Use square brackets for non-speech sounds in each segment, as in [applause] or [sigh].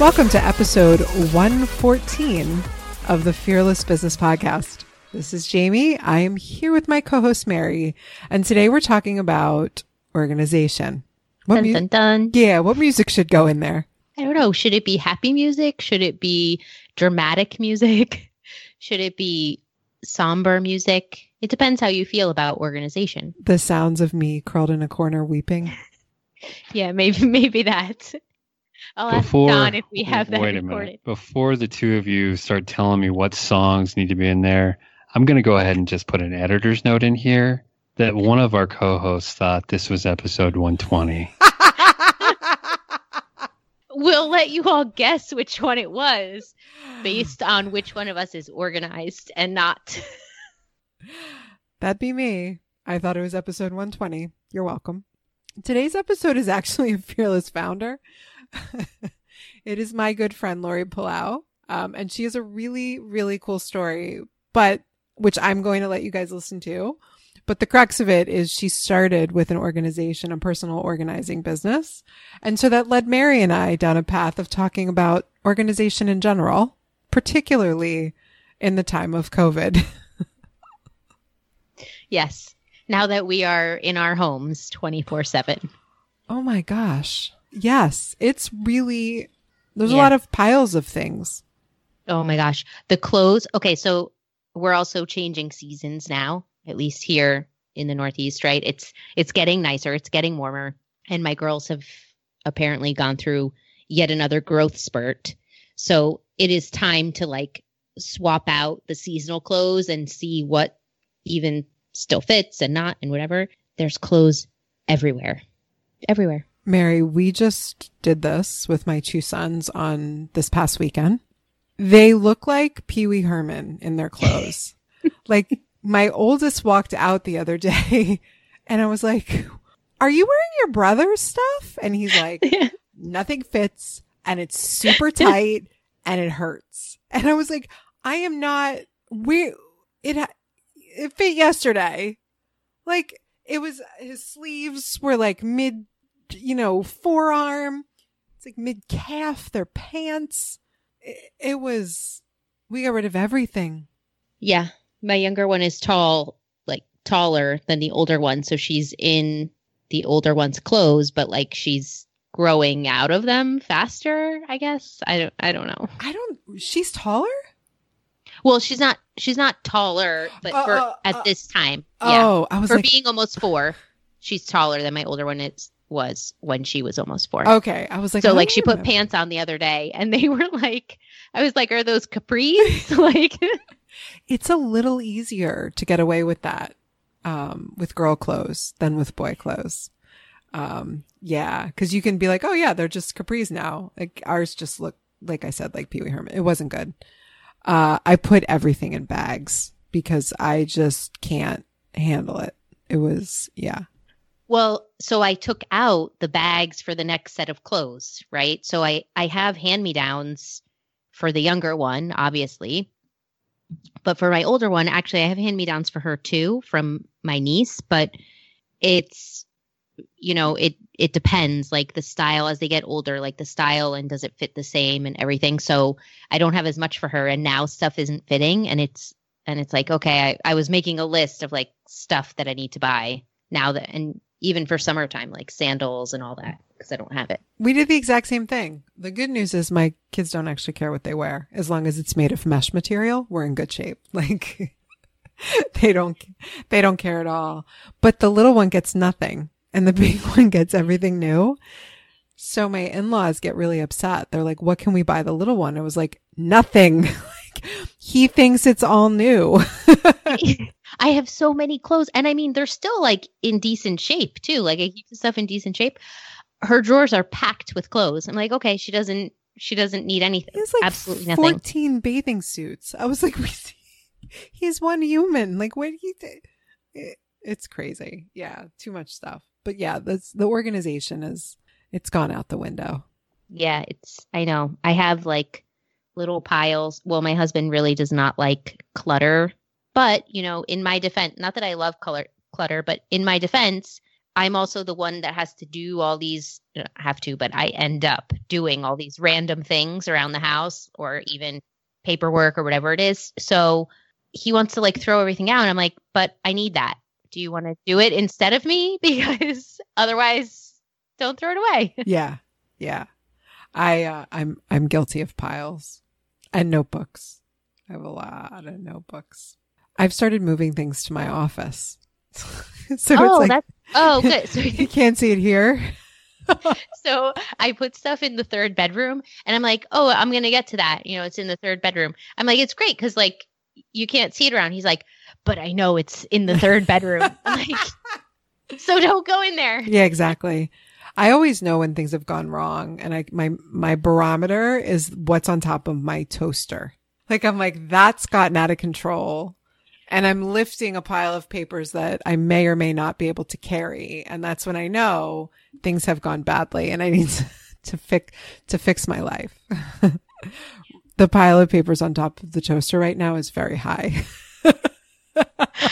Welcome to episode 114 of the Fearless Business Podcast. This is Jamie. I am here with my co-host Mary, and today we're talking about organization. What dun, mu- dun, dun. Yeah, what music should go in there? I don't know. Should it be happy music? Should it be dramatic music? [laughs] Should it be somber music? It depends how you feel about organization. The sounds of me curled in a corner weeping. [laughs] yeah, maybe maybe that. I'll before, ask Don if we have that wait a recorded. Minute. Before the two of you start telling me what songs need to be in there, I'm going to go ahead and just put an editor's note in here that one of our co-hosts thought this was episode 120. [laughs] we'll let you all guess which one it was based on which one of us is organized and not. That'd be me. I thought it was episode 120. You're welcome. Today's episode is actually a fearless founder. [laughs] it is my good friend Laurie Palau. Um, and she has a really, really cool story, but which I'm going to let you guys listen to. But the crux of it is she started with an organization, a personal organizing business. And so that led Mary and I down a path of talking about organization in general, particularly in the time of COVID. [laughs] yes. Now that we are in our homes 24 7. Oh my gosh. Yes, it's really there's yeah. a lot of piles of things. Oh my gosh. The clothes. Okay, so we're also changing seasons now, at least here in the Northeast, right? It's it's getting nicer, it's getting warmer, and my girls have apparently gone through yet another growth spurt. So it is time to like swap out the seasonal clothes and see what even still fits and not and whatever. There's clothes everywhere. Everywhere. Mary, we just did this with my two sons on this past weekend. They look like Pee Wee Herman in their clothes. [laughs] like my oldest walked out the other day [laughs] and I was like, Are you wearing your brother's stuff? And he's like, [laughs] Nothing fits and it's super tight and it hurts. And I was like, I am not, we, it, it fit yesterday. Like it was, his sleeves were like mid you know, forearm. It's like mid calf, their pants. It, it was, we got rid of everything. Yeah. My younger one is tall, like taller than the older one. So she's in the older one's clothes, but like she's growing out of them faster, I guess. I don't I don't know. I don't she's taller? Well, she's not she's not taller, but uh, for uh, at uh, this time. Yeah. Oh, I was for like... being almost 4, she's taller than my older one is was when she was almost four. Okay. I was like, so like she put pants on the other day and they [laughs] were like, I was like, are those capris? [laughs] like, it's a little easier to get away with that, um, with girl clothes than with boy clothes. Um, yeah. Cause you can be like, oh yeah, they're just capris now. Like ours just look, like I said, like Pee Wee Herman. It wasn't good. Uh, I put everything in bags because I just can't handle it. It was, yeah. Well, so I took out the bags for the next set of clothes, right? So I I have hand-me-downs for the younger one, obviously. But for my older one, actually, I have hand me downs for her too from my niece, but it's, you know, it, it depends like the style as they get older, like the style and does it fit the same and everything. So I don't have as much for her. And now stuff isn't fitting. And it's, and it's like, okay, I, I was making a list of like stuff that I need to buy now that, and even for summertime, like sandals and all that, because I don't have it. We did the exact same thing. The good news is my kids don't actually care what they wear. As long as it's made of mesh material, we're in good shape. [laughs] Like they don't, they don't care at all. But the little one gets nothing and the [laughs] big one gets everything new. So my in-laws get really upset. They're like, what can we buy the little one? It was like, nothing. [laughs] like, he thinks it's all new. I have so many clothes, and I mean, they're still like in decent shape too. Like I keep the stuff in decent shape. Her drawers are packed with clothes. I'm like, okay, she doesn't, she doesn't need anything. He has like Absolutely nothing. 14 bathing suits. I was like, [laughs] he's one human. Like, what he you do? It's crazy. Yeah, too much stuff. But yeah, that's the organization is it's gone out the window. Yeah, it's I know. I have like little piles. Well, my husband really does not like clutter, but you know, in my defense, not that I love color clutter, but in my defense, I'm also the one that has to do all these have to, but I end up doing all these random things around the house or even paperwork or whatever it is. So he wants to like throw everything out. And I'm like, but I need that. Do you want to do it instead of me? [laughs] Because otherwise, don't throw it away. [laughs] yeah. Yeah. I uh, I'm I'm guilty of piles and notebooks. I have a lot of notebooks. I've started moving things to my office. [laughs] so oh, it's like, that's oh [laughs] good. So you can't see it here. [laughs] so I put stuff in the third bedroom and I'm like, oh, I'm going to get to that. You know, it's in the third bedroom. I'm like, it's great because like you can't see it around. He's like, but I know it's in the third bedroom. like, so don't go in there. Yeah, exactly. I always know when things have gone wrong and I, my, my barometer is what's on top of my toaster. Like I'm like, that's gotten out of control and I'm lifting a pile of papers that I may or may not be able to carry. And that's when I know things have gone badly and I need to, [laughs] to fix, to fix my life. [laughs] the pile of papers on top of the toaster right now is very high. [laughs]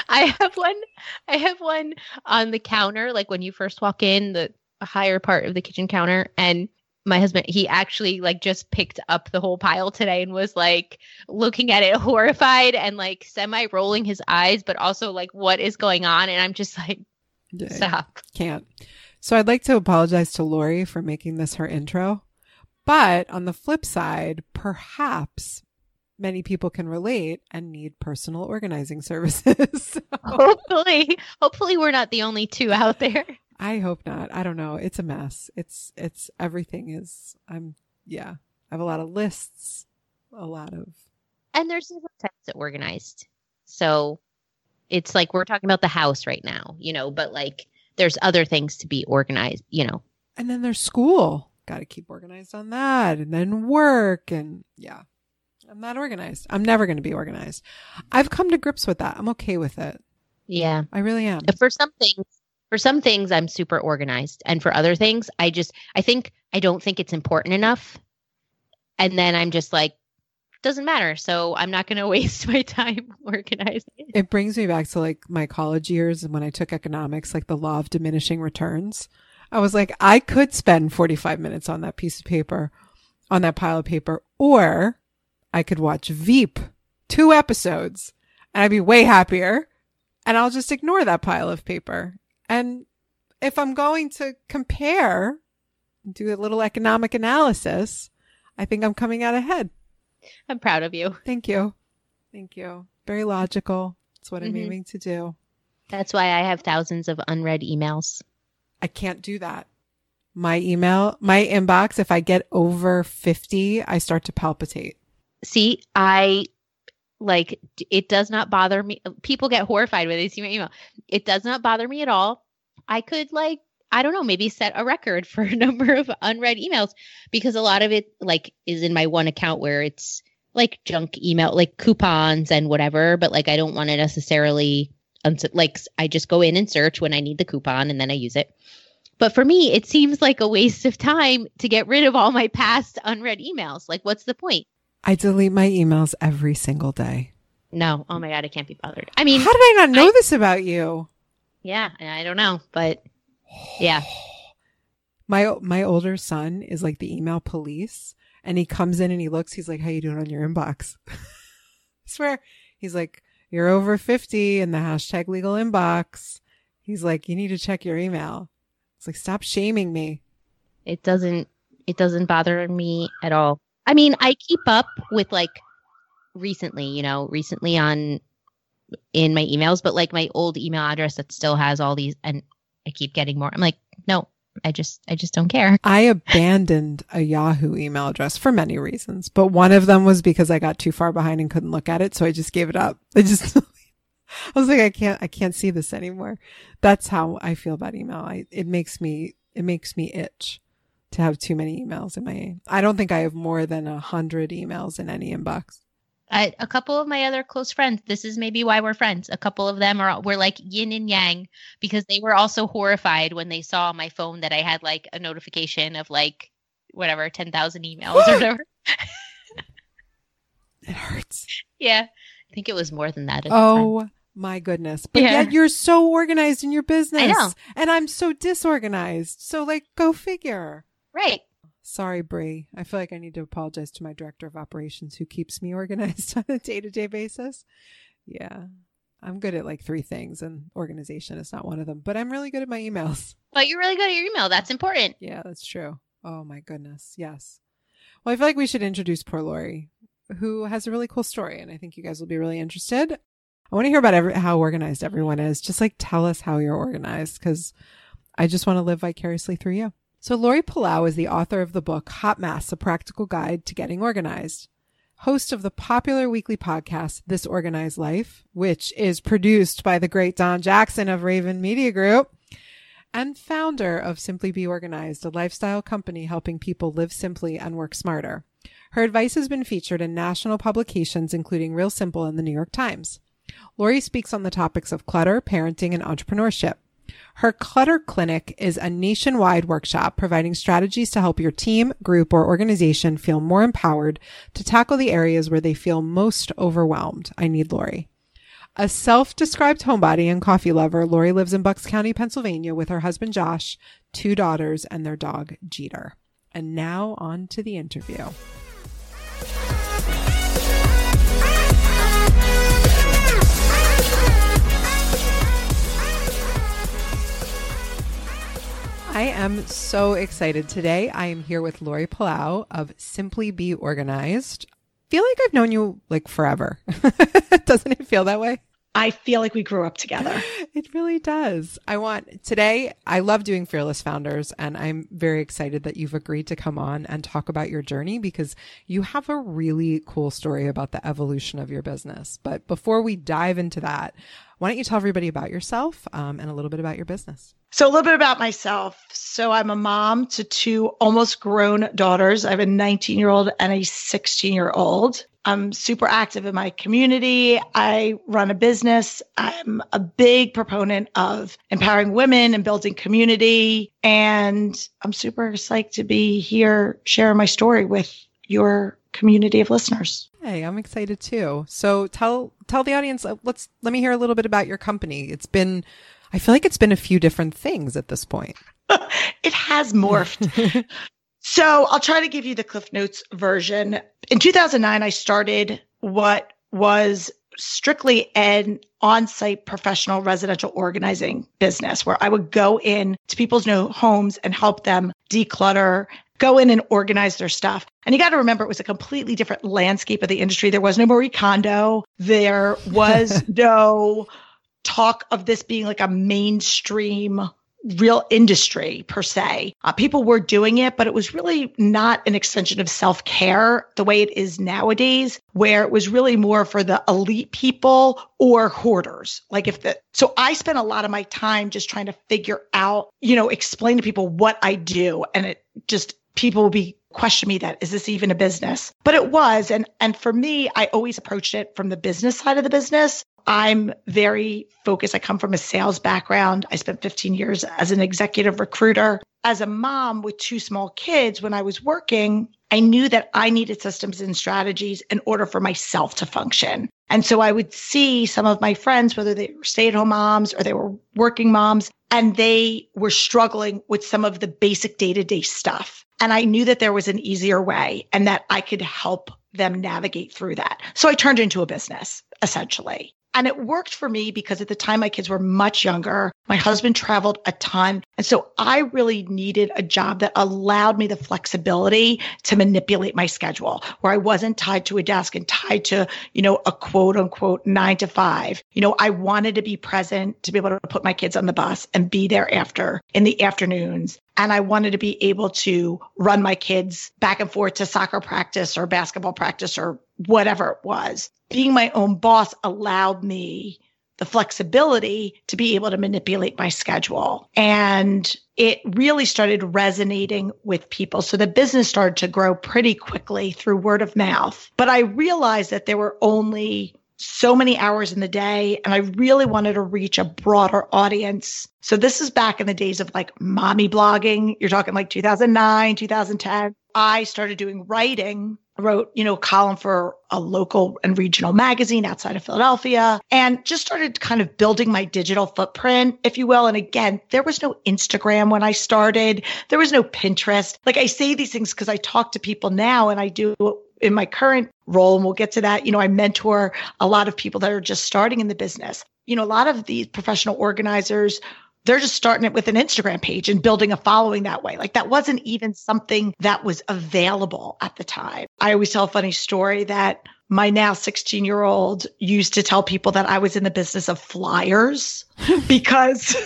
I have one, I have one on the counter. Like when you first walk in the higher part of the kitchen counter and my husband he actually like just picked up the whole pile today and was like looking at it [laughs] horrified and like semi rolling his eyes but also like what is going on? And i'm just like stop. Can't. So i'd like to apologize to laurie for making this her intro but on the flip side perhaps many people can relate and need personal organizing [laughs] services. So. hopefully hopefully we're not the only two out there I hope not. I don't know. It's a mess. It's it's everything is I'm yeah. I have a lot of lists, a lot of and there's different types of organized. So it's like we're talking about the house right now, you know, but like there's other things to be organized, you know. And then there's school. Got to keep organized on that and then work and yeah. I'm not organized. I'm never going to be organized. I've come to grips with that. I'm okay with it. Yeah. I really am. For some things, for some things i'm super organized and for other things i just i think i don't think it's important enough. And then i'm just like doesn't matter so i'm not going [laughs] to waste my time [laughs] organizing it. Brings me back to like my college years and when i took economics like the law of diminishing returns. I was like i could spend 45 minutes on that piece of paper on that pile of paper or i could watch veep two episodes and i'd be way happier and i'll just ignore that pile of paper and if I'm going to compare, do a little economic analysis, I think I'm coming out ahead. I'm proud of you. Thank you. Thank you. Very logical. That's what mm-hmm. I'm aiming to do. That's why I have thousands of unread emails. I can't do that. My email, my inbox, if I get over 50, I start to palpitate. See, I like it does not bother me. People get horrified when they see my email. It does not bother me at all. I could like I don't know, maybe set a record [laughs] for a number of unread emails because a lot of it like is in my one account where it's like junk email, like coupons and whatever, but like I don't want to necessarily uns- like I just go in and search when I need the coupon and then I use it. But for me, it seems like a waste of time to get rid of all my past unread emails. Like what's the point? I delete my emails every single day. No. Oh my god, I can't be bothered. I mean, How did I not know I- this about you? yeah, I don't know, but yeah. [sighs] My my older son is like the email police, and he comes in and he looks. He's like, "How you doing on your inbox?" [laughs] I swear, he's like, "You're over fifty in the hashtag legal inbox." He's like, "You need to check your email." It's like, "Stop shaming me." It doesn't it doesn't bother me at all. I mean, I keep up with like recently, you know, recently on in my emails, but like my old email address that still has all these and I keep getting more. I'm like, no, I just I just don't care. I abandoned a Yahoo email address for many reasons, but one of them was because I got too far behind and couldn't look at it, so I just gave it up. I just [laughs] I was like I can't I can't see this anymore. That's how I feel about email. I it makes me it makes me itch to have too many emails in my I don't think I have more than a hundred emails in any inbox. I, a couple of my other close friends, this is maybe why we're friends. A couple of them are were like yin and yang because they were also horrified when they saw my phone that I had like a notification of like whatever, 10,000 emails or [gasps] whatever. It hurts. yeah. I think it was more than that. at the oh time. Oh my goodness. But Yeah. yet you're so organized in your business. know. And I'm so disorganized. So like go figure. Right. Sorry, Bree. I feel like I need to apologize to my director of operations who keeps me [laughs] organized on a day to day basis. Yeah. I'm good at like three things, and organization is not one of them, but I'm really good at my emails. [laughs] But you're really good at your email. That's important. Yeah, that's true. Oh my goodness. Yes. Well, I feel like we should introduce poor Laurie, who has a really cool story, and I think you guys will be really interested. I want to hear about every, how organized everyone is. Just like tell us how you're organized, because I just want to live vicariously through you. So, Laurie Palau is the author of the book Hot Mess A Practical Guide to Getting Organized, host of the popular weekly podcast This Organized Life, which is produced by the great Don Jackson of Raven Media Group, and founder of Simply B Organized, a lifestyle company helping people live simply and work smarter. Her advice has been featured in national publications, including Real Simple and the New York Times. Lori speaks on the topics of clutter, parenting, and entrepreneurship. Her Clutter Clinic is a nationwide workshop providing strategies to help your team, group, or organization feel more empowered to tackle the areas where they feel most overwhelmed. I need Laurie. A self-described homebody and coffee lover, Laurie lives in Bucks County, Pennsylvania with her husband Josh, two daughters, and their dog Jeter. And now on to the interview. I am so excited today. I am here with Laurie Palau of Simply B Organized. Feel like I've known you like forever. [laughs] Doesn't it feel that way? I feel like we grew up together. [laughs] It really does. I want today, I love doing Fearless Founders, and I'm very excited that you've agreed to come on and talk about your journey because you have a really cool story about the evolution of your business. But before we dive into that, why don't you tell everybody about yourself um, and a little bit about your business? So, a little bit about myself. So, I'm a mom to two almost grown daughters. I have a 19 year old and a 16 year old. I'm super active in my community. I run a business. I'm a big proponent of empowering women and building community. And I'm super psyched to be here sharing my story with your community of listeners. Hey, I'm excited too. So tell tell the audience. uh, Let's let me hear a little bit about your company. It's been, I feel like it's been a few different things at this point. [laughs] it has morphed. [laughs] so I'll try to give you the Cliff Notes version. In 2009, I started what was strictly an on-site professional residential organizing business where I would go in to people's new homes and help them declutter, go in and organize their stuff. And you got to remember it was a completely different landscape of the industry. There was no Marie Kondo. There was [laughs] no talk of this being like a mainstream real industry per se. Uh, people were doing it, but it was really not an extension of self care the way it is nowadays, where it was really more for the elite people or hoarders. Like if the, so I spent a lot of my time just trying to figure out, you know, explain to people what I do. And it just, people will be question me that is this even a business but it was and and for me i always approached it from the business side of the business I'm very focused. I come from a sales background. I spent 15 years as an executive recruiter. As a mom with two small kids, when I was working, I knew that I needed systems and strategies in order for myself to function. And so I would see some of my friends, whether they were stay at home moms or they were working moms, and they were struggling with some of the basic day to day stuff. And I knew that there was an easier way and that I could help them navigate through that. So I turned into a business essentially. And it worked for me because at the time my kids were much younger. My husband traveled a ton. And so I really needed a job that allowed me the flexibility to manipulate my schedule where I wasn't tied to a desk and tied to, you know, a quote unquote nine to five. You know, I wanted to be present to be able to put my kids on the bus and be there after in the afternoons. And I wanted to be able to run my kids back and forth to soccer practice or basketball practice or whatever it was. Being my own boss allowed me the flexibility to be able to manipulate my schedule. And it really started resonating with people. So the business started to grow pretty quickly through word of mouth. But I realized that there were only so many hours in the day and I really wanted to reach a broader audience. So this is back in the days of like mommy blogging. You're talking like 2009, 2010. I started doing writing wrote, you know, a column for a local and regional magazine outside of Philadelphia and just started kind of building my digital footprint, if you will. And again, there was no Instagram when I started. There was no Pinterest. Like I say these things because I talk to people now and I do in my current role, and we'll get to that. You know, I mentor a lot of people that are just starting in the business. You know, a lot of these professional organizers they're just starting it with an Instagram page and building a following that way. Like that wasn't even something that was available at the time. I always tell a funny story that my now 16 year old used to tell people that I was in the business of flyers [laughs] because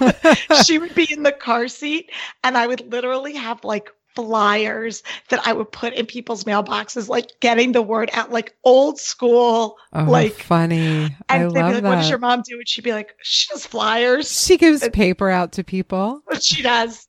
[laughs] she would be in the car seat and I would literally have like flyers that I would put in people's mailboxes, like getting the word out, like old school, oh, like funny. And I they'd love be like, that. "What does your mom do?" And she'd be like, "She does flyers." she gives paper out to people. What [laughs] she does.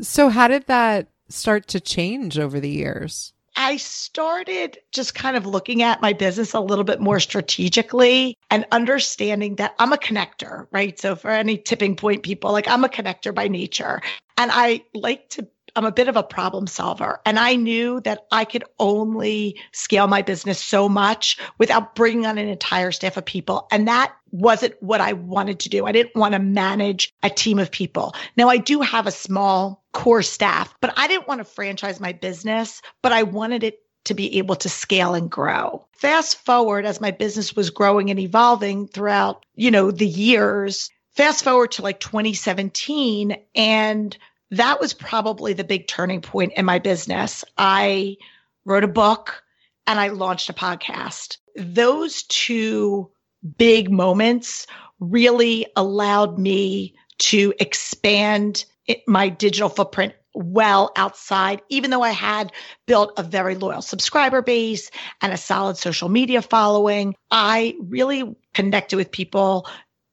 So how did that start to change over the years? I started just kind of looking at my business a little bit more strategically and understanding that I'm a connector, right? So for any tipping point people, like I'm a connector by nature. And I like to I'm a bit of a problem solver. And I knew that I could only scale my business so much without bringing on an entire staff of people. And that wasn't what I wanted to do. I didn't want to manage a team of people. Now I do have a small core staff, but I didn't want to franchise my business, but I wanted it to be able to scale and grow. Fast forward as my business was growing and evolving throughout, you know, the years, fast forward to like 2017 and that was probably the big turning point in my business. I wrote a book and I launched a podcast. Those two big moments really allowed me to expand my digital footprint well outside, even though I had built a very loyal subscriber base and a solid social media following. I really connected with people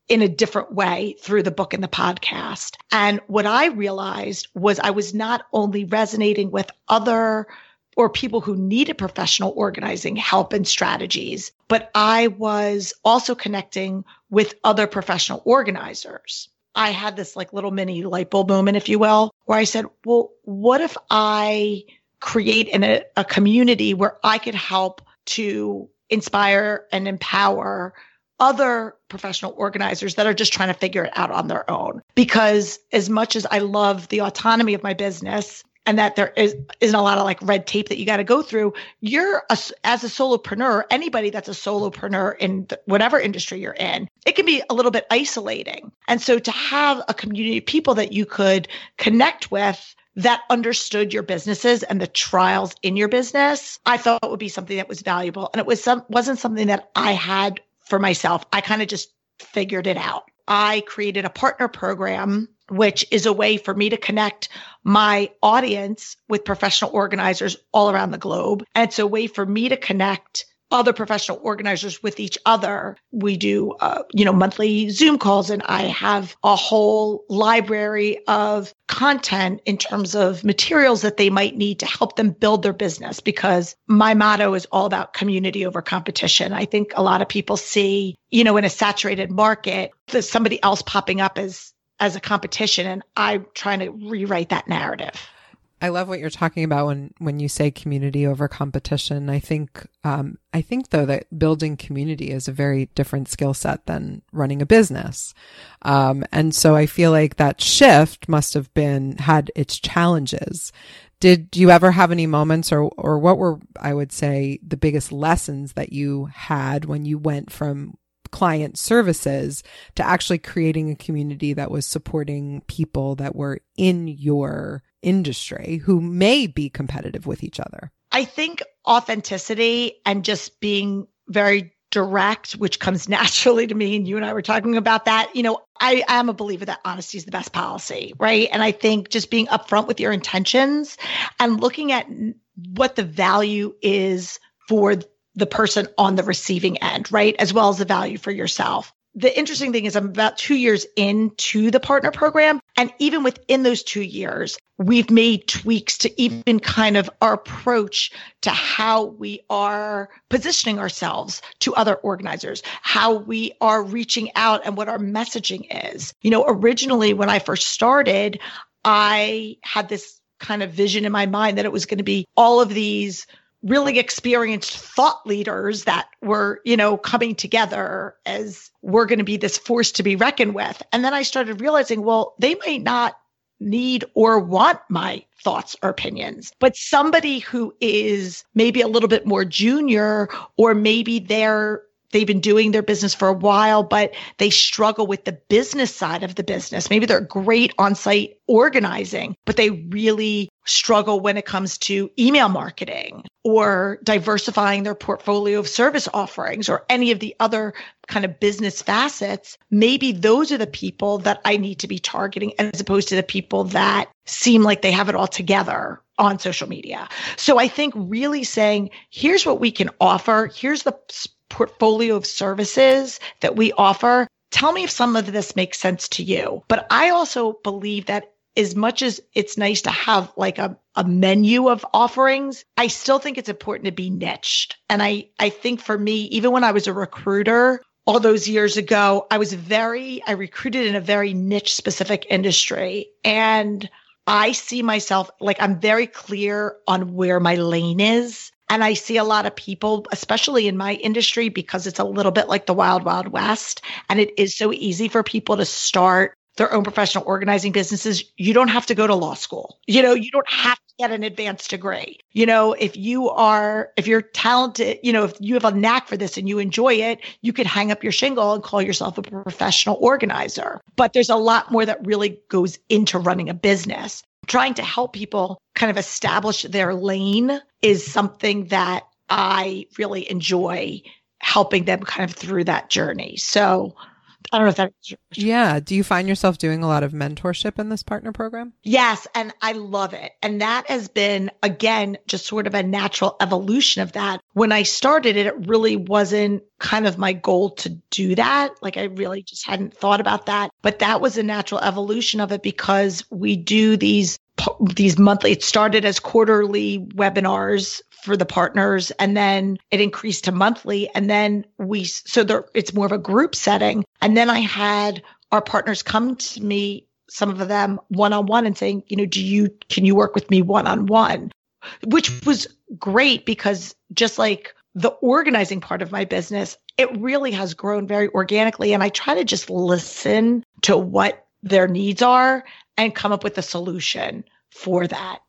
in a different way through the book and the podcast. And what I realized was I was not only resonating with other or people who needed professional organizing help and strategies, but I was also connecting with other professional organizers. I had this like little mini light bulb moment, if you will, where I said, well, what if I create in a, a community where I could help to inspire and empower other professional organizers that are just trying to figure it out on their own. Because as much as I love the autonomy of my business and that there is isn't a lot of like red tape that you got to go through, you're a, as a solopreneur, anybody that's a solopreneur in whatever industry you're in, it can be a little bit isolating. And so to have a community of people that you could connect with that understood your businesses and the trials in your business, I thought it would be something that was valuable. And it was some wasn't something that I had for myself. I kind of just figured it out. I created a partner program, which is a way for me to connect my audience with professional organizers all around the globe. And it's a way for me to connect other professional organizers with each other. We do, uh, you know, monthly Zoom calls, and I have a whole library of content in terms of materials that they might need to help them build their business. Because my motto is all about community over competition. I think a lot of people see, you know, in a saturated market, there's somebody else popping up as as a competition, and I'm trying to rewrite that narrative. I love what you're talking about when when you say community over competition. I think um, I think though that building community is a very different skill set than running a business, um, and so I feel like that shift must have been had its challenges. Did you ever have any moments, or or what were I would say the biggest lessons that you had when you went from client services to actually creating a community that was supporting people that were in your industry who may be competitive with each other? I think authenticity and just being very direct, which comes [laughs] naturally to me. And you and I were talking about that. You know, I am a believer that honesty is the best policy, right? And I think just being upfront with your intentions and looking at what the value is for the person on the receiving end, right? As well as the value for yourself. The interesting thing is I'm about two years into the partner program. And even within those two years, we've made tweaks to even kind of our approach to how we are positioning ourselves to other organizers, how we are reaching out and what our messaging is. You know, originally when I first started, I had this kind of vision in my mind that it was going to be all of these really experienced thought leaders that were, you know, coming together as we're going to be this force to be reckoned with. And then I started realizing, well, they might not need or want my thoughts or opinions, but somebody who is maybe a little bit more junior, or maybe they're they've been doing their business for a while, but they struggle with the business side of the business. Maybe they're great on site organizing, but they really struggle when it comes to email marketing or diversifying their portfolio of service offerings or any of the other kind of business facets. Maybe those are the people that I need to be targeting as opposed to the people that seem like they have it all together on social media. So I think really saying, here's what we can offer. Here's the portfolio of services that we offer. Tell me if some of this makes sense to you. But I also believe that as much as it's nice to have like a, a menu of offerings, I still think it's important to be niched. And I, I think for me, even when I was a recruiter, all those years ago, I was very, I recruited in a very niche specific industry. And I see myself like I'm very clear on where my lane is. And I see a lot of people, especially in my industry, because it's a little bit like the wild, wild west. And it is so easy for people to start their own professional organizing businesses. You don't have to go to law school. You know, you don't have to get an advanced degree. You know, if you are, if you're talented, you know, if you have a knack for this and you enjoy it, you could hang up your shingle and call yourself a professional organizer. But there's a lot more that really goes into running a business trying to help people kind of establish their lane is something that I really enjoy helping them kind of through that journey. So I don't know if that. Yeah. Do you find yourself doing a lot of mentorship in this partner program? Yes. And I love it. And that has been, again, just sort of a natural evolution of that. When I started it, it really wasn't kind of my goal to do that. Like I really just hadn't thought about that. But that was a natural evolution of it because we do these these monthly it started as quarterly webinars for the partners and then it increased to monthly and then we so there it's more of a group setting. And then i had our partners come to me some of them one-on-one and saying you know do you can you work with me one-on-one? Which was great because just like the organizing part of my business it really has grown very organically and i try to just listen to what their needs are and come up with a solution for that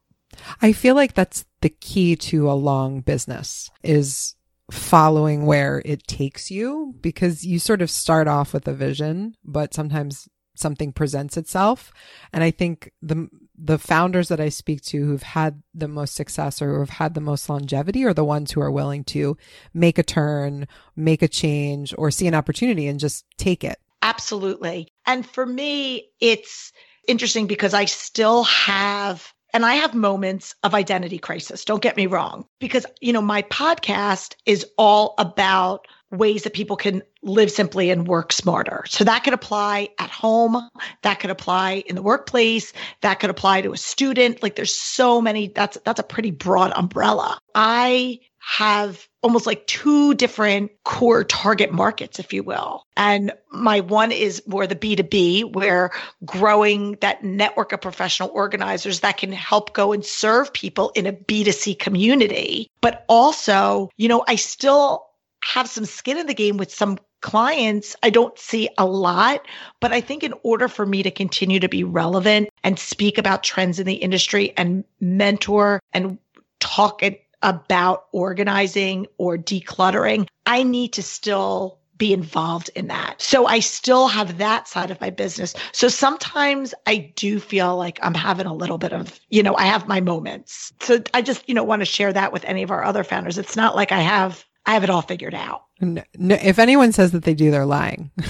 I feel like that's the key to a long business is following where it takes you because you sort of start off with a vision, but sometimes something presents itself. And I think the the founders that I speak to who've had the most success or who've had the most longevity are the ones who are willing to make a turn, make a change, or see an opportunity and just take it. Absolutely. And for me, it's interesting because I still have and I have moments of identity crisis. Don't get me wrong, because, you know, my podcast is all about ways that people can live simply and work smarter. So that could apply at home, that could apply in the workplace, that could apply to a student. Like there's so many that's that's a pretty broad umbrella. I have almost like two different core target markets, if you will. And my one is more the B2B, where growing that network of professional organizers that can help go and serve people in a B2C community. But also, you know, I still have some skin in the game with some clients. I don't see a lot, but I think in order for me to continue to be relevant and speak about trends in the industry and mentor and talk it about organizing or decluttering, I need to still be involved in that. So I still have that side of my business. So sometimes I do feel like I'm having a little bit of, you know, I have my moments. So I just, you know, want to share that with any of our other founders. It's not like I have I have it all figured out. No, no, if anyone says that they do, they're lying. [laughs]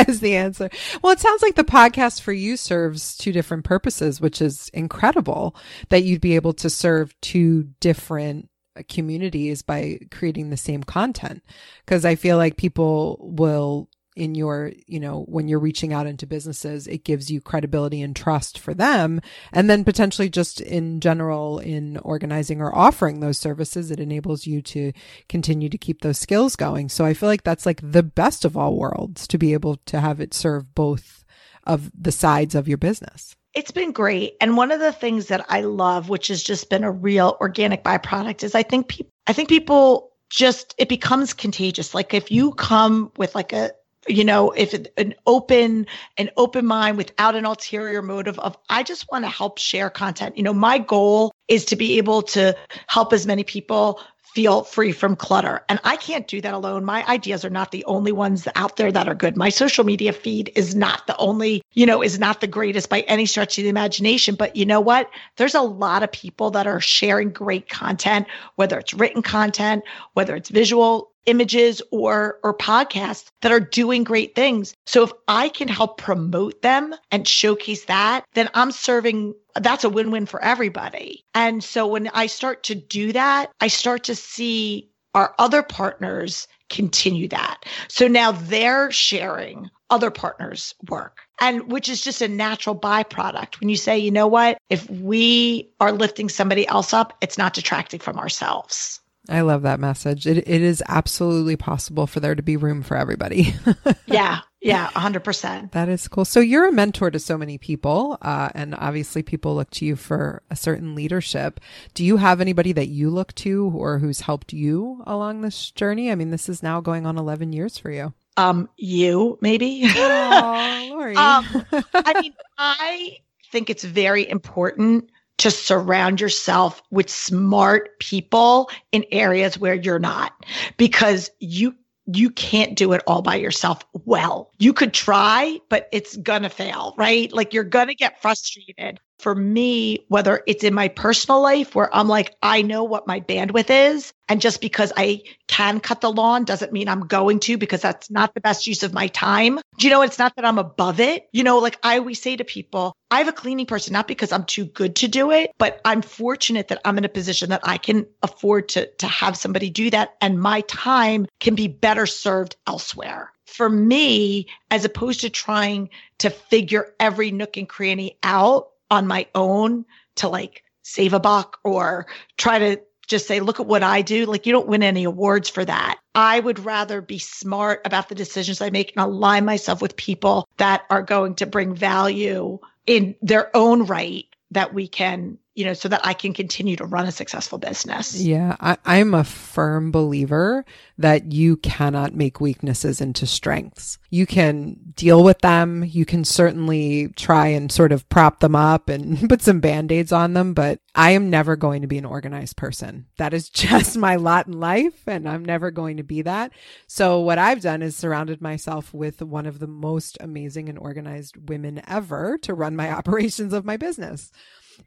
[laughs] is the answer. Well, it sounds like the podcast for you serves two different purposes, which is incredible that you'd be able to serve two different communities by creating the same content. Because I feel like people will in your, you know, when you're reaching out into businesses, it gives you credibility and trust for them. And then potentially just in general in organizing or offering those services, it enables you to continue to keep those skills going. So I feel like that's like the best of all worlds to be able to have it serve both of the sides of your business. It's been great. And one of the things that I love, which has just been a real organic byproduct, is I think people I think people just it becomes contagious. Like if you come with like a you know if it, an open an open mind without an ulterior motive of i just want to help share content you know my goal is to be able to help as many people feel free from clutter. And I can't do that alone. My ideas are not the only ones out there that are good. My social media feed is not the only, you know, is not the greatest by any stretch of the imagination. But you know what? There's a lot of people that are sharing great content, whether it's written content, whether it's visual images or or podcasts that are doing great things. So if I can help promote them and showcase that, then I'm serving that's a win-win for everybody. And so when I start to do that, I start to see our other partners continue that. So now they're sharing other partners' work. And which is just a natural byproduct. When you say, you know what, if we are lifting somebody else up, it's not detracting from ourselves. I love that message. It it is absolutely possible for there to be room for everybody. [laughs] yeah. Yeah, 100%. That is cool. So you're a mentor to so many people, uh, and obviously people look to you for a certain leadership. Do you have anybody that you look to or who's helped you along this journey? I mean, this is now going on 11 years for you. Um, you maybe. Oh, [laughs] Laurie. um, I mean, I think it's very important to surround yourself with smart people in areas where you're not because you you can't do it all by yourself well. You could try, but it's gonna fail, right? Like you're gonna get frustrated for me, whether it's in my personal life where I'm like, I know what my bandwidth is. And just because I can cut the lawn doesn't mean I'm going to because that's not the best use of my time. Do you know, it's not that I'm above it. You know, like I always say to people, I have a cleaning person, not because I'm too good to do it, but I'm fortunate that I'm in a position that I can afford to, to have somebody do that. And my time can be better served elsewhere for me, as opposed to trying to figure every nook and cranny out, on my own to like save a buck or try to just say, look at what I do. Like you don't win any awards for that. I would rather be smart about the decisions I make and align myself with people that are going to bring value in their own right that we can you know, so that I can continue to run a successful business. Yeah, I, am a firm believer that you cannot make weaknesses into strengths. You can deal with them. You can certainly try and sort of prop them up and [laughs] put some band aids on them, but I am never going to be an organized person. That is [laughs] just my lot in life, and I'm never going to be that. So, what I've done is surrounded myself with one of the most amazing and organized women ever to run my [laughs] operations of my business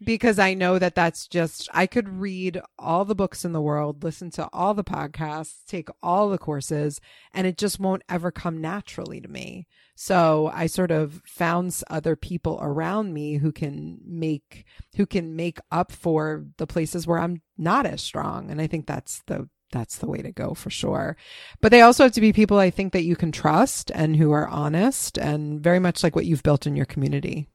because I know that that's just, I could read all the books in the world, listen to all the podcasts, take all the courses, and it just won't ever come naturally to me. So I sort of found other people around me who can make, who can make up for the places where I'm not as strong. And I think that's the, that's the way to go for sure. But they also have to be people I think that you can trust and who are honest and very much like what you've built in your community.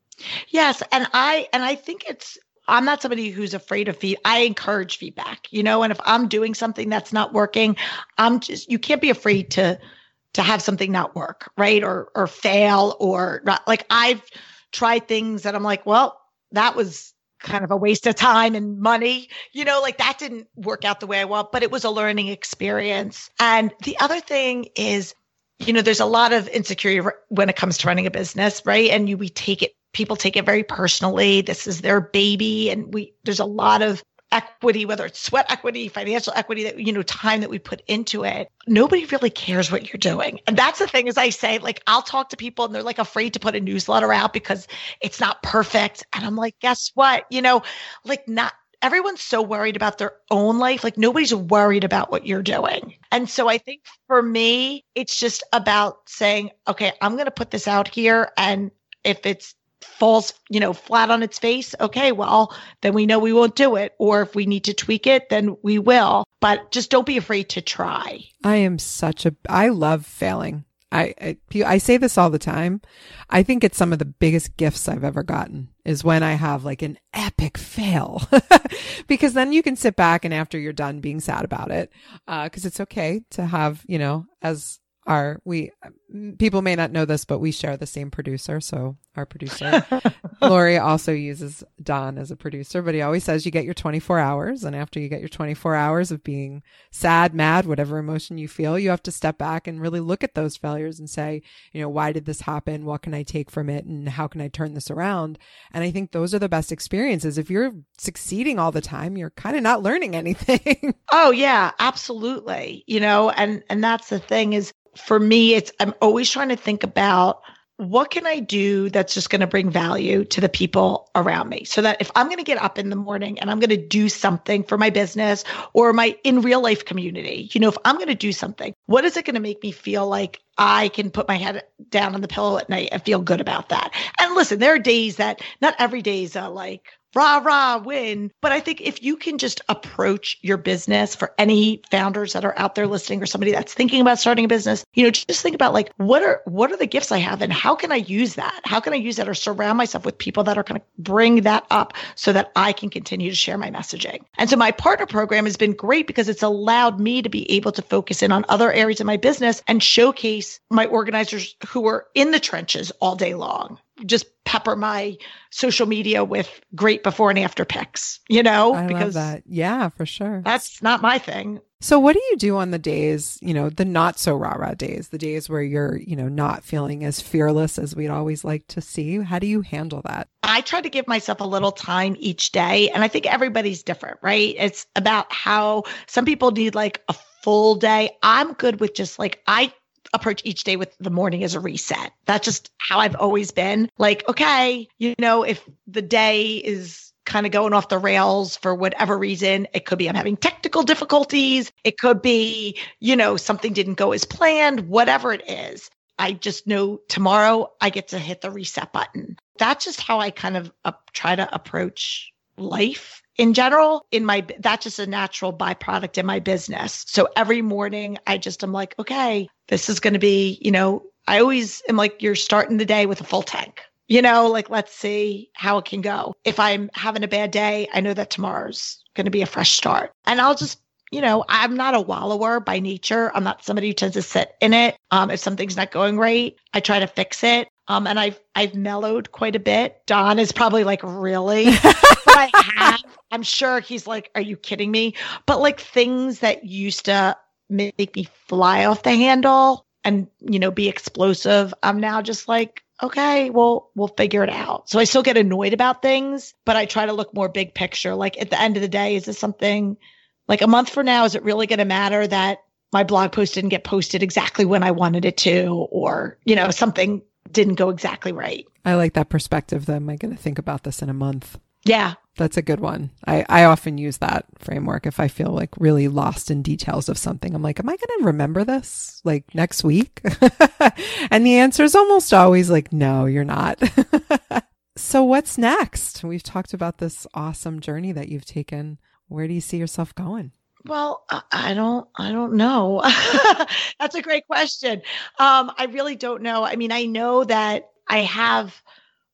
Yes, and I and I think it's I'm not somebody who's afraid of feed. I encourage feedback, you know, and if I'm doing something that's not working, I'm just you can't be afraid to to have something not work, right? Or or fail or not like I've tried things that I'm like, well, that was kind of a waste of time and money. You know, like that didn't work out the way I want, but it was a learning experience. And the other thing is, you know, there's a lot of insecurity when it comes to running a business, right? And you, we take it, people take it very personally. This is their baby. And we, there's a lot of equity, whether it's sweat equity, financial equity that, you know, time that we put into it, nobody really cares what you're doing. And that's the thing, as I say, like I'll talk to people and they're like afraid to put a newsletter out because it's not perfect. And I'm like, guess what? You know, like not everyone's so worried about their own life. Like nobody's worried about what you're doing. And so I think for me, it's just about saying, okay, I'm going to put this out here. And if it's falls, you know, flat on its face, okay, well, then we know we won't do it. Or if we need to tweak it, then we will. But just don't be afraid to try. I am such a, I love failing. I, I, I say this all the time. I think it's some of the biggest gifts I've ever gotten is when I have like an epic fail, [laughs] because then you can sit back and after you're done being sad about it, uh, cause it's okay to have, you know, as our, we, people may not know this, but we share the same producer. So our producer, [laughs] Laurie also uses Don as a producer, but he always says you get your 24 hours. And after you get your 24 hours of being sad, mad, whatever emotion you feel, you have to step back and really look at those failures and say, you know, why did this happen? What can I take from it? And how can I turn this around? And I think those are the best experiences. If you're succeeding all the time, you're kind of not learning [laughs] anything. oh yeah, absolutely. You know, and, and that's the thing is for me, it's, I'm always trying to think about what can I do that's just going to bring value to the people around me? So that if I'm going to get up in the morning and I'm going to do something for my business or my in real life community, you know, if I'm going to do something, what is it going to make me feel like I can put my head down on the pillow at night and feel good about that? And listen, there are days that not every day is uh, like rah, rah, win. But I think if you can just approach your business for any founders that are out there listening or somebody that's thinking about starting a business, you know, just think about like, what are, what are the gifts I have and how can I use that? How can I use that or surround myself with people that are going to bring that up so that I can continue to share my messaging? And so my partner program has been great because it's allowed me to be able to focus in on other areas of my business and showcase my organizers who are in the trenches all day long just pepper my social media with great before and after pics, you know, I because that. Yeah, for sure. That's not my thing. So what do you do on the days, you know, the not so rah rah days, the days where you're, you know, not feeling as fearless as we'd always like to see? How do you handle that? I try to give myself a little time each day. And I think everybody's different, right? It's about how some people need like a full day. I'm good with just like, I approach each day with the morning as a reset. That's just how I've always been. Like, okay, you know, if the day is kind of going off the rails for whatever reason, it could be I'm having technical difficulties, it could be, you know, something didn't go as planned, whatever it is. I just know tomorrow I get to hit the reset button. That's just how I kind of try to approach life in general in my that's just a natural byproduct in my business. So every morning i just am like okay this is going to be you know i always am like you're starting the day with a full tank you know like let's see how it can go. If i'm having a bad day i know that tomorrow's going to be a fresh start. And i'll just you know, I'm not a wallower by nature. I'm not somebody who tends to sit in it. Um, if something's not going right, I try to fix it. Um, and I've I've mellowed quite a bit. Don is probably like, really? [laughs] I have. I'm sure he's like, are you kidding me? But like things that used to make me fly off the handle and you know be explosive, I'm now just like, okay, well, we'll figure it out. So I still get annoyed about things, but I try to look more big picture. Like at the end of the day, is this something like a month from now? Is it really going to matter that my blog post didn't get posted exactly when I wanted it to, or, you know, something didn't go exactly right. I like that perspective. That am I going to think about this in a month? Yeah. That's a good one. I, I often use that framework if I feel like really lost in details of something. I'm like, am I going to remember this like next week? [laughs] and the answer is almost always like, no, you're not. [laughs] so what's next? We've talked about this awesome journey that you've taken. Where do you see yourself going? Well, I don't, I don't know. [laughs] That's a great question. Um, I really don't know. I mean, I know that I have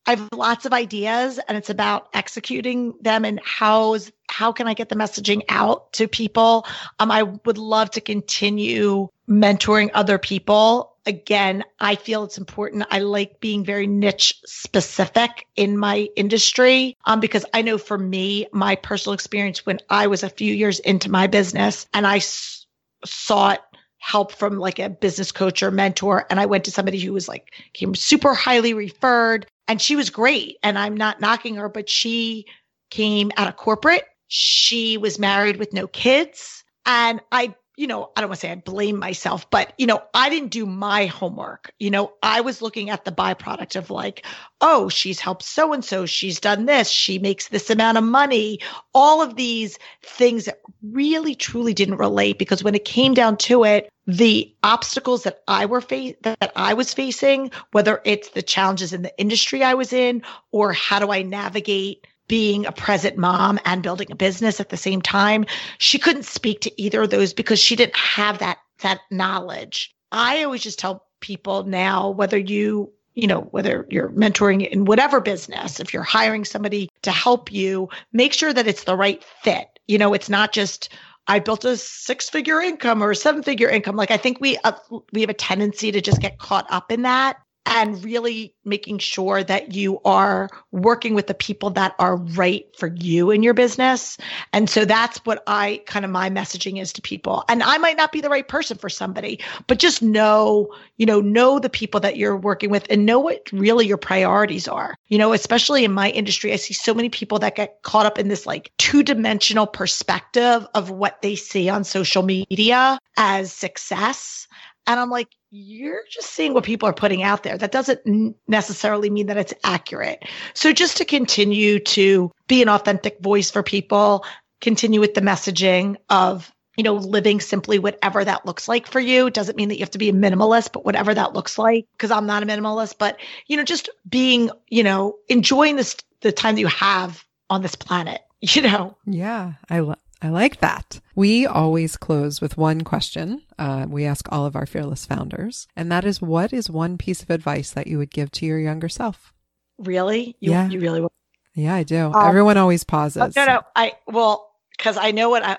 I have lots of ideas and it's about executing them and how's how can I get the messaging out to people? Um, I would love to continue mentoring other people. Again, I feel it's important. I like being very niche specific in my industry um, because I know for me, my personal experience when I was a few years into my business and I s- sought help from like a business coach or mentor. And I went to somebody who was like, came super highly referred and she was great. And I'm not knocking her, but she came out of corporate. She was married with no kids. And I you know, I don't want to say I blame myself, but you know, I didn't do my homework. You know, I was looking at the byproduct of like, oh, she's helped so and so, she's done this, she makes this amount of money, all of these things that really truly didn't relate because when it came down to it, the obstacles that I were fa- that I was facing, whether it's the challenges in the industry I was in or how do I navigate being a present mom and building a business at the same time. She couldn't speak to either of those because she didn't have that that knowledge. I always just tell people now whether you you know, whether you're mentoring in whatever business, if you're hiring somebody to help you, make sure that it's the right fit. You know, it's not just I built a six figure income or a seven figure income. Like I think we uh, we have a tendency to just get caught up in that and really making sure that you are working with the people that are right for you in your business. And so that's what I kind of my messaging is to people. And I might not be the right person for somebody, but just know, you know, know the people that you're working with and know what really your priorities are. You know, especially in my industry, I see so many people that get caught up in this like two dimensional perspective of what they see on social media as success. And I'm like, you're just seeing what people are putting out there. That doesn't necessarily mean that it's accurate. So just to continue to be an authentic voice for people, continue with the messaging of you know, living simply whatever that looks like for you. It doesn't mean that you have to be a minimalist, but whatever that looks like, because I'm not a minimalist, but, you know, just being, you know, enjoying this, the time that you have on this planet, [laughs] you know? Yeah. I love, I like that. We always close with one question. Uh, we ask all of our fearless founders, and that is what is one piece of advice that you would give to your younger self? Really? You, Yeah. You really? Yeah, I do. Um, Everyone always pauses. Oh, no, no. I, well, because I know what I,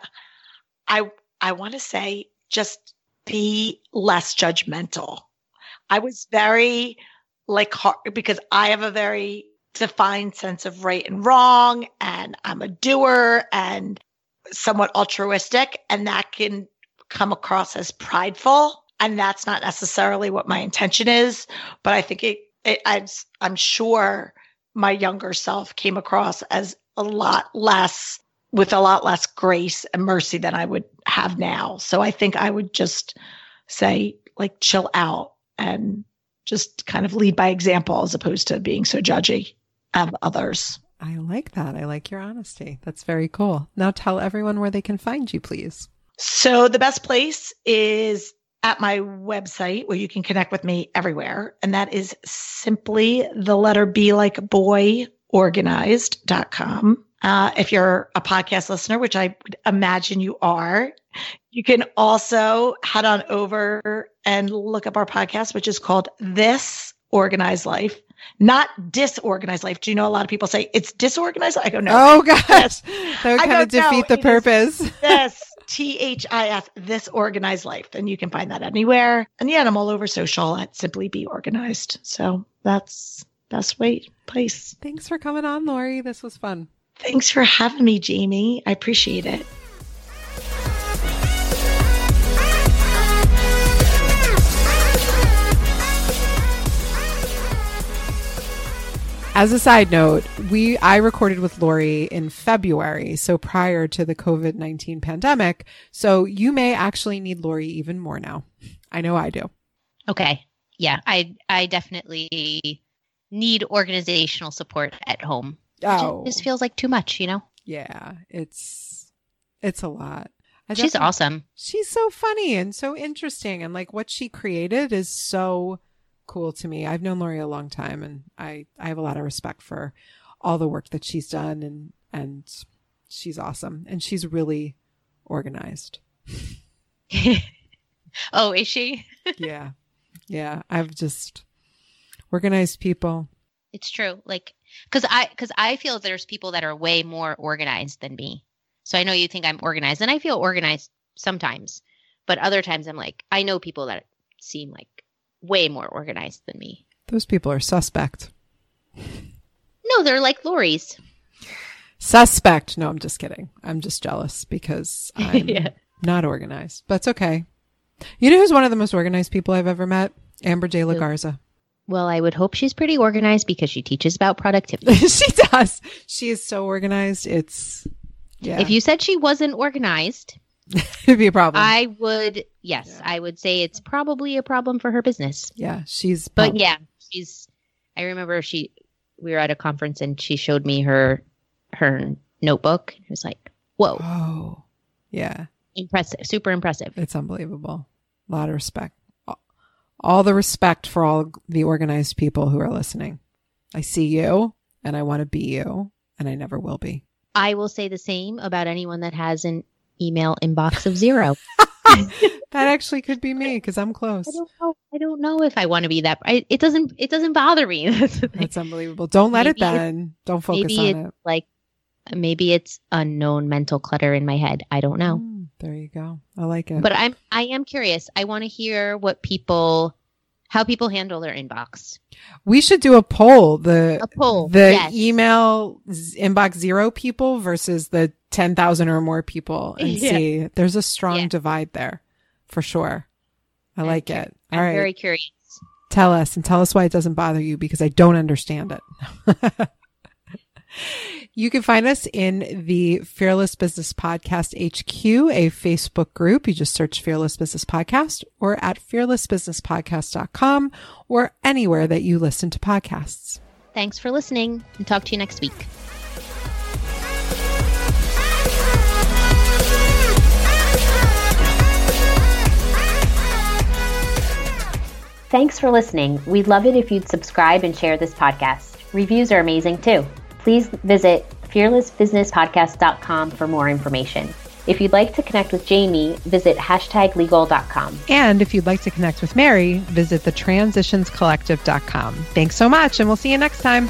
I, I want to say just be less judgmental. I was very like, hard, because I have a very defined sense of right and wrong, and I'm a doer and somewhat altruistic, and that can come across as prideful. And that's not necessarily what my intention is, but I think it, it I'm, I'm sure my younger self came across as a lot less with a lot less grace and mercy than I would have now. So I think I would just say like chill out and just kind of lead by example as opposed to being so judgy of others. I like that. I like your honesty. That's very cool. Now tell everyone where they can find you, please. So the best place is at my website where you can connect with me everywhere. And that is simply the letter B like boy organized.com. Uh, if you're a podcast listener, which I would imagine you are, you can also head on over and look up our podcast, which is called This Organized Life, not Disorganized Life. Do you know a lot of people say it's disorganized? I go, no. Oh gosh, [laughs] that would I kind of defeat the It is- purpose. [laughs] this T H I F, this organized life. And you can find that anywhere. And yeah, I'm all over social at Simply B Organized. So that's best way place. Thanks for coming on, Laurie. This was fun. Thanks for having me, Jamie. I appreciate it. As a side note, we I recorded with Laurie in February, so prior to the COVID-19 pandemic. So you may actually need Laurie even more now. I know I do. Okay. Yeah, I I definitely need organizational support at home. Oh. It just feels like too much, you know? Yeah, it's it's a lot. I She's awesome. She's so funny and so interesting and like what she created is so cool to me. I've known Laurie a long time and I I have a lot of respect for all the work that she's done and and she's awesome and she's really organized. [laughs] oh, is she? [laughs] yeah. Yeah, I've just organized people. It's true. Like, because I because I feel there's people that are way more organized than me. So I know you think I'm organized, and I feel organized sometimes, but other times I'm like, I know people that seem like way more organized than me. Those people are suspect. No, they're like Laurie's. Suspect. No, I'm just kidding. I'm just jealous because [laughs] I'm Yeah. not organized. But it's okay. You know who's one of the most organized people I've ever met? Amber De La Garza. Well, I would hope she's pretty organized because she teaches about productivity. [laughs] she does. She is so organized. It's yeah. If you said she wasn't organized, [laughs] it'd be a problem. I would yes, I would say it's probably a problem for her business. yeah, she's But yeah, she's I remember she we were at a conference and she showed me her her notebook. It was like, whoa, Oh, yeah. impressive, super impressive. It's unbelievable. A lot of respect. All the respect for all the organized people who are listening. I see you and I want to be you and I never will be. I will say the same about anyone that has an email inbox of zero. [laughs] That actually could be me because I'm close. I don't know. I don't know if I want to be that. I, it doesn't. It doesn't bother me. [laughs] That's. That's unbelievable. Don't let it Maybe it's- then. Don't focus maybe on it's it. like maybe it's unknown mental clutter in my head. I don't know. Mm, there you go. I like it. But I'm I am curious. I want to hear what people how people handle their inbox. we should do a poll. The A poll. the yes. email z- inbox zero people versus the 10,000 or more people [laughs] and Yeah. see there's a strong Yeah. divide there for sure. I I'm like cur- it. All I'm right. very curious. Tell us and tell us why it doesn't bother you because I don't understand it. [laughs] you can find us in the Fearless Business Podcast HQ, a Facebook group. You just search Fearless Business Podcast or at fearlessbusinesspodcast.com or anywhere that you listen to podcasts. Thanks for listening and talk to you next week. Thanks for listening. We'd love it if you'd subscribe and share this podcast. Reviews are amazing too. Please visit fearlessbusinesspodcast.com for more information. If you'd like to connect with Jamie, visit hashtaglegal.com. And if you'd like to connect with Mary, visit thetransitionscollective.com. Thanks so much, and we'll see you next time.